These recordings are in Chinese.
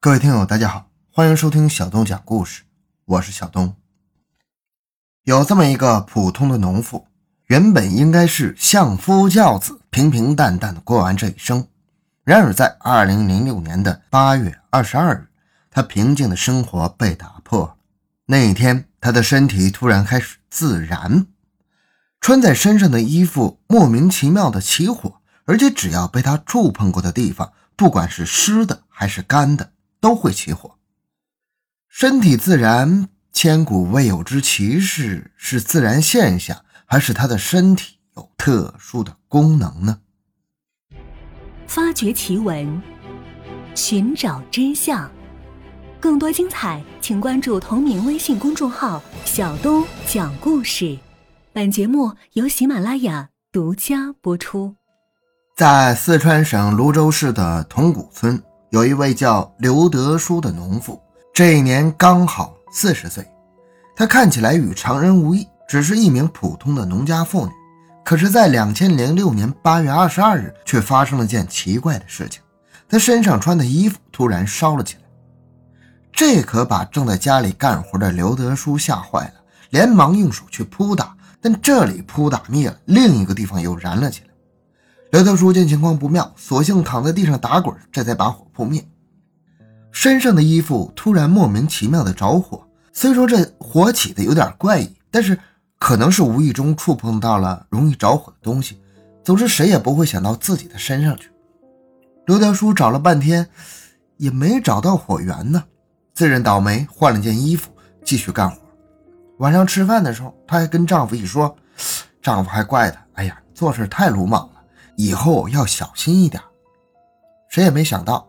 各位听友，大家好，欢迎收听小东讲故事，我是小东。有这么一个普通的农妇，原本应该是相夫教子，平平淡淡的过完这一生。然而，在二零零六年的八月二十二日，她平静的生活被打破。那一天，她的身体突然开始自燃，穿在身上的衣服莫名其妙的起火，而且只要被她触碰过的地方，不管是湿的还是干的。都会起火，身体自燃，千古未有之奇事，是自然现象，还是他的身体有特殊的功能呢？发掘奇闻，寻找真相，更多精彩，请关注同名微信公众号“小东讲故事”。本节目由喜马拉雅独家播出。在四川省泸州市的铜鼓村。有一位叫刘德书的农妇，这一年刚好四十岁。她看起来与常人无异，只是一名普通的农家妇女。可是，在两千零六年八月二十二日，却发生了件奇怪的事情：她身上穿的衣服突然烧了起来。这可把正在家里干活的刘德书吓坏了，连忙用手去扑打，但这里扑打灭了，另一个地方又燃了起来。刘德叔见情况不妙，索性躺在地上打滚，这才把火扑灭。身上的衣服突然莫名其妙的着火，虽说这火起的有点怪异，但是可能是无意中触碰到了容易着火的东西。总之，谁也不会想到自己的身上去。刘德叔找了半天，也没找到火源呢。自认倒霉，换了件衣服继续干活。晚上吃饭的时候，她还跟丈夫一说，丈夫还怪她：“哎呀，做事太鲁莽了。”以后要小心一点。谁也没想到，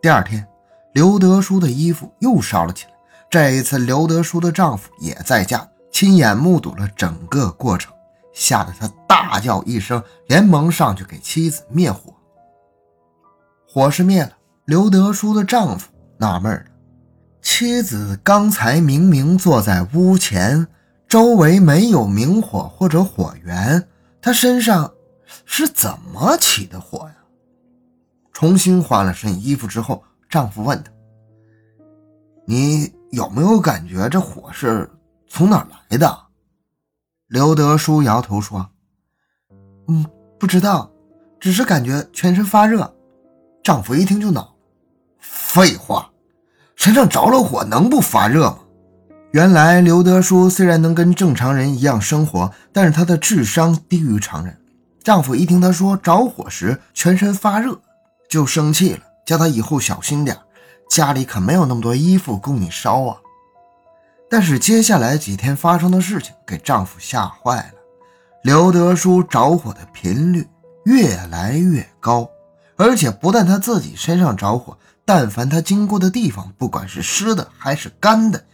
第二天，刘德书的衣服又烧了起来。这一次，刘德书的丈夫也在家，亲眼目睹了整个过程，吓得他大叫一声，连忙上去给妻子灭火。火是灭了，刘德书的丈夫纳闷了：妻子刚才明明坐在屋前，周围没有明火或者火源，她身上……是怎么起的火呀？重新换了身衣服之后，丈夫问她：“你有没有感觉这火是从哪来的？”刘德书摇头说：“嗯，不知道，只是感觉全身发热。”丈夫一听就恼：“废话，身上着了火能不发热吗？”原来刘德书虽然能跟正常人一样生活，但是他的智商低于常人。丈夫一听她说着火时全身发热，就生气了，叫她以后小心点，家里可没有那么多衣服供你烧啊。但是接下来几天发生的事情给丈夫吓坏了，刘德书着火的频率越来越高，而且不但他自己身上着火，但凡他经过的地方，不管是湿的还是干的，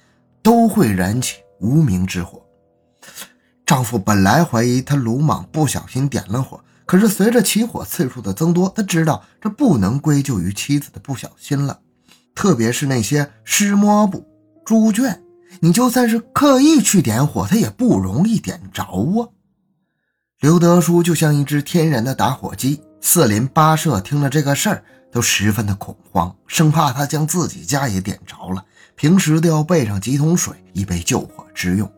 都会燃起无名之火。丈夫本来怀疑她鲁莽，不小心点了火。可是随着起火次数的增多，他知道这不能归咎于妻子的不小心了。特别是那些湿抹布、猪圈，你就算是刻意去点火，它也不容易点着啊。刘德书就像一只天然的打火机，四邻八舍听了这个事儿都十分的恐慌，生怕他将自己家也点着了。平时都要备上几桶水，以备救火之用。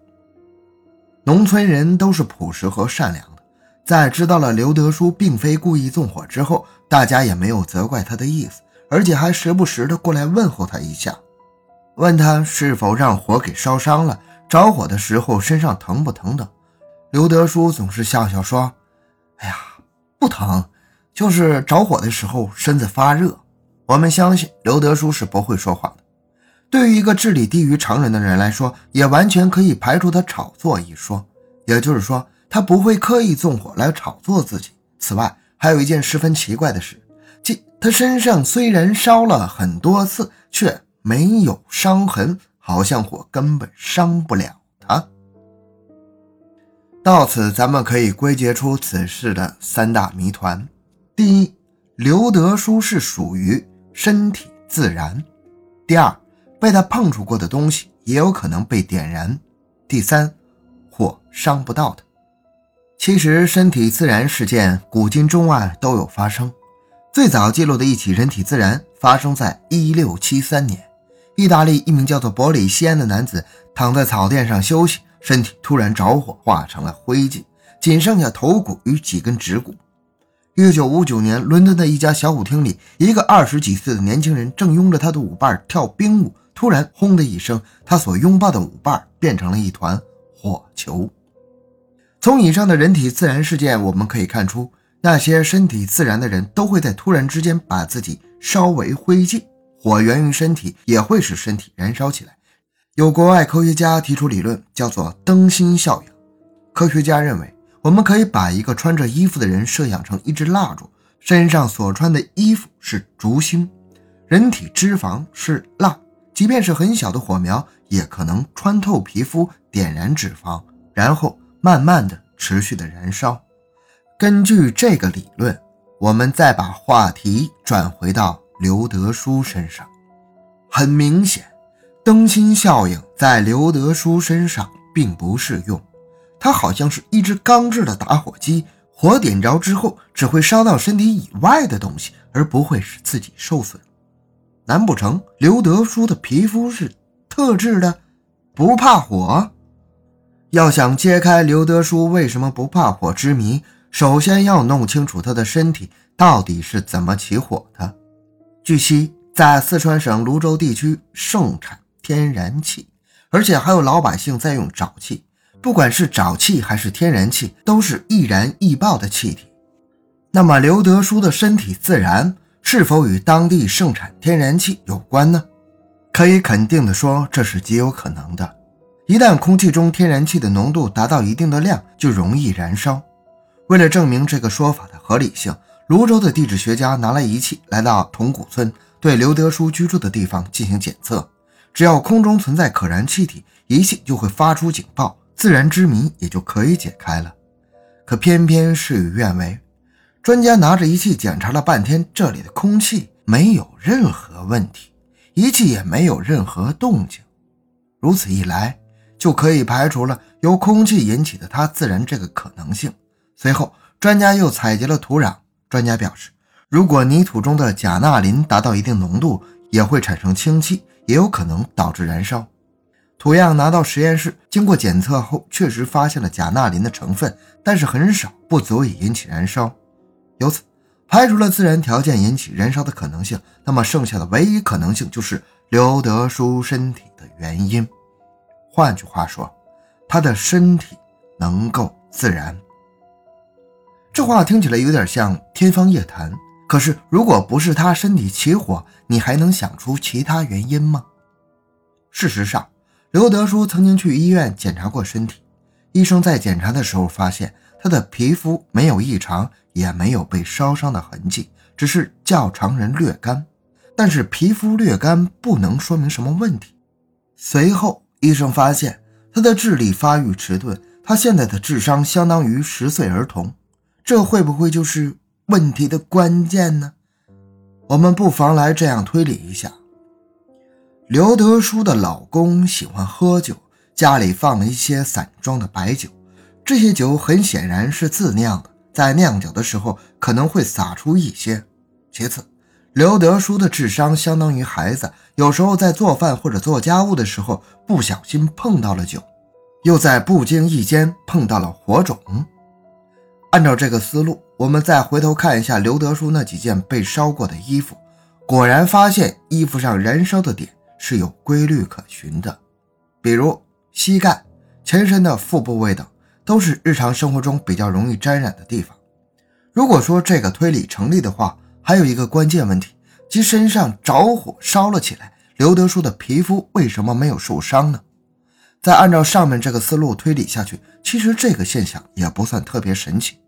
农村人都是朴实和善良的，在知道了刘德书并非故意纵火之后，大家也没有责怪他的意思，而且还时不时的过来问候他一下，问他是否让火给烧伤了，着火的时候身上疼不疼等。刘德书总是笑笑说：“哎呀，不疼，就是着火的时候身子发热。”我们相信刘德书是不会说谎的。对于一个智力低于常人的人来说，也完全可以排除他炒作一说。也就是说，他不会刻意纵火来炒作自己。此外，还有一件十分奇怪的事，即他身上虽然烧了很多次，却没有伤痕，好像火根本伤不了他。到此，咱们可以归结出此事的三大谜团：第一，刘德书是属于身体自燃；第二，被他碰触过的东西也有可能被点燃。第三，火伤不到他。其实，身体自燃事件古今中外都有发生。最早记录的一起人体自燃发生在1673年，意大利一名叫做伯里西安的男子躺在草垫上休息，身体突然着火，化成了灰烬，仅剩下头骨与几根指骨。1959年，伦敦的一家小舞厅里，一个二十几岁的年轻人正拥着他的舞伴跳冰舞，突然“轰”的一声，他所拥抱的舞伴变成了一团火球。从以上的人体自然事件，我们可以看出，那些身体自然的人都会在突然之间把自己烧为灰烬。火源于身体，也会使身体燃烧起来。有国外科学家提出理论，叫做灯芯效应。科学家认为，我们可以把一个穿着衣服的人设想成一支蜡烛，身上所穿的衣服是烛芯，人体脂肪是蜡，即便是很小的火苗，也可能穿透皮肤，点燃脂肪，然后。慢慢的、持续的燃烧。根据这个理论，我们再把话题转回到刘德书身上。很明显，灯芯效应在刘德书身上并不适用。他好像是一只钢制的打火机，火点着之后只会烧到身体以外的东西，而不会使自己受损。难不成刘德书的皮肤是特制的，不怕火？要想揭开刘德书为什么不怕火之谜，首先要弄清楚他的身体到底是怎么起火的。据悉，在四川省泸州地区盛产天然气，而且还有老百姓在用沼气。不管是沼气还是天然气，都是易燃易爆的气体。那么，刘德书的身体自燃是否与当地盛产天然气有关呢？可以肯定的说，这是极有可能的。一旦空气中天然气的浓度达到一定的量，就容易燃烧。为了证明这个说法的合理性，泸州的地质学家拿来仪器来到铜鼓村，对刘德书居住的地方进行检测。只要空中存在可燃气体，仪器就会发出警报，自然之谜也就可以解开了。可偏偏事与愿违，专家拿着仪器检查了半天，这里的空气没有任何问题，仪器也没有任何动静。如此一来，就可以排除了由空气引起的它自燃这个可能性。随后，专家又采集了土壤。专家表示，如果泥土中的钾钠磷达到一定浓度，也会产生氢气，也有可能导致燃烧。土样拿到实验室，经过检测后，确实发现了钾钠磷的成分，但是很少，不足以引起燃烧。由此，排除了自然条件引起燃烧的可能性。那么，剩下的唯一可能性就是刘德书身体的原因。换句话说，他的身体能够自燃。这话听起来有点像天方夜谭。可是，如果不是他身体起火，你还能想出其他原因吗？事实上，刘德书曾经去医院检查过身体。医生在检查的时候发现，他的皮肤没有异常，也没有被烧伤的痕迹，只是较常人略干。但是，皮肤略干不能说明什么问题。随后。医生发现他的智力发育迟钝，他现在的智商相当于十岁儿童，这会不会就是问题的关键呢？我们不妨来这样推理一下：刘德书的老公喜欢喝酒，家里放了一些散装的白酒，这些酒很显然是自酿的，在酿酒的时候可能会洒出一些。其次，刘德书的智商相当于孩子，有时候在做饭或者做家务的时候不小心碰到了酒，又在不经意间碰到了火种。按照这个思路，我们再回头看一下刘德书那几件被烧过的衣服，果然发现衣服上燃烧的点是有规律可循的，比如膝盖、全身的腹部位等，都是日常生活中比较容易沾染的地方。如果说这个推理成立的话，还有一个关键问题，即身上着火烧了起来，刘德书的皮肤为什么没有受伤呢？再按照上面这个思路推理下去，其实这个现象也不算特别神奇。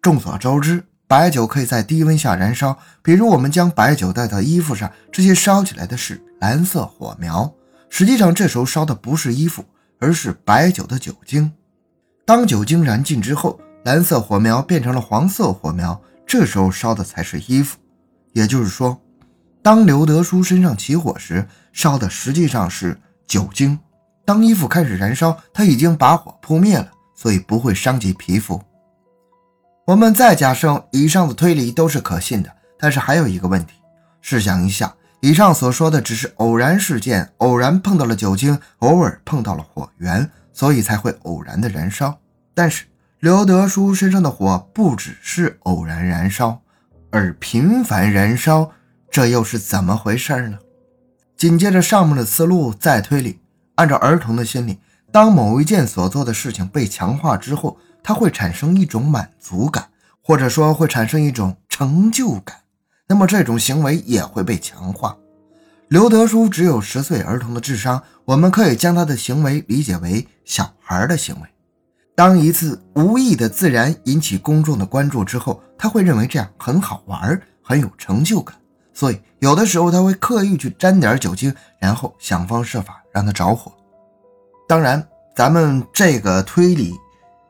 众所周知，白酒可以在低温下燃烧，比如我们将白酒带到衣服上，这些烧起来的是蓝色火苗，实际上这时候烧的不是衣服，而是白酒的酒精。当酒精燃尽之后，蓝色火苗变成了黄色火苗。这时候烧的才是衣服，也就是说，当刘德书身上起火时，烧的实际上是酒精；当衣服开始燃烧，他已经把火扑灭了，所以不会伤及皮肤。我们再假设以上的推理都是可信的，但是还有一个问题，试想一下，以上所说的只是偶然事件，偶然碰到了酒精，偶尔碰到了火源，所以才会偶然的燃烧。但是刘德书身上的火不只是偶然燃烧，而频繁燃烧，这又是怎么回事呢？紧接着上面的思路再推理，按照儿童的心理，当某一件所做的事情被强化之后，他会产生一种满足感，或者说会产生一种成就感。那么这种行为也会被强化。刘德书只有十岁儿童的智商，我们可以将他的行为理解为小孩的行为。当一次无意的自然引起公众的关注之后，他会认为这样很好玩，很有成就感，所以有的时候他会刻意去沾点酒精，然后想方设法让它着火。当然，咱们这个推理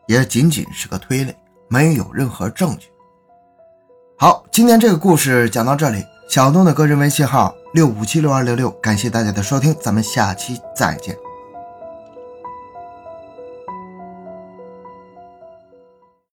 也仅仅是个推理，没有任何证据。好，今天这个故事讲到这里。小东的个人微信号六五七六二六六，感谢大家的收听，咱们下期再见。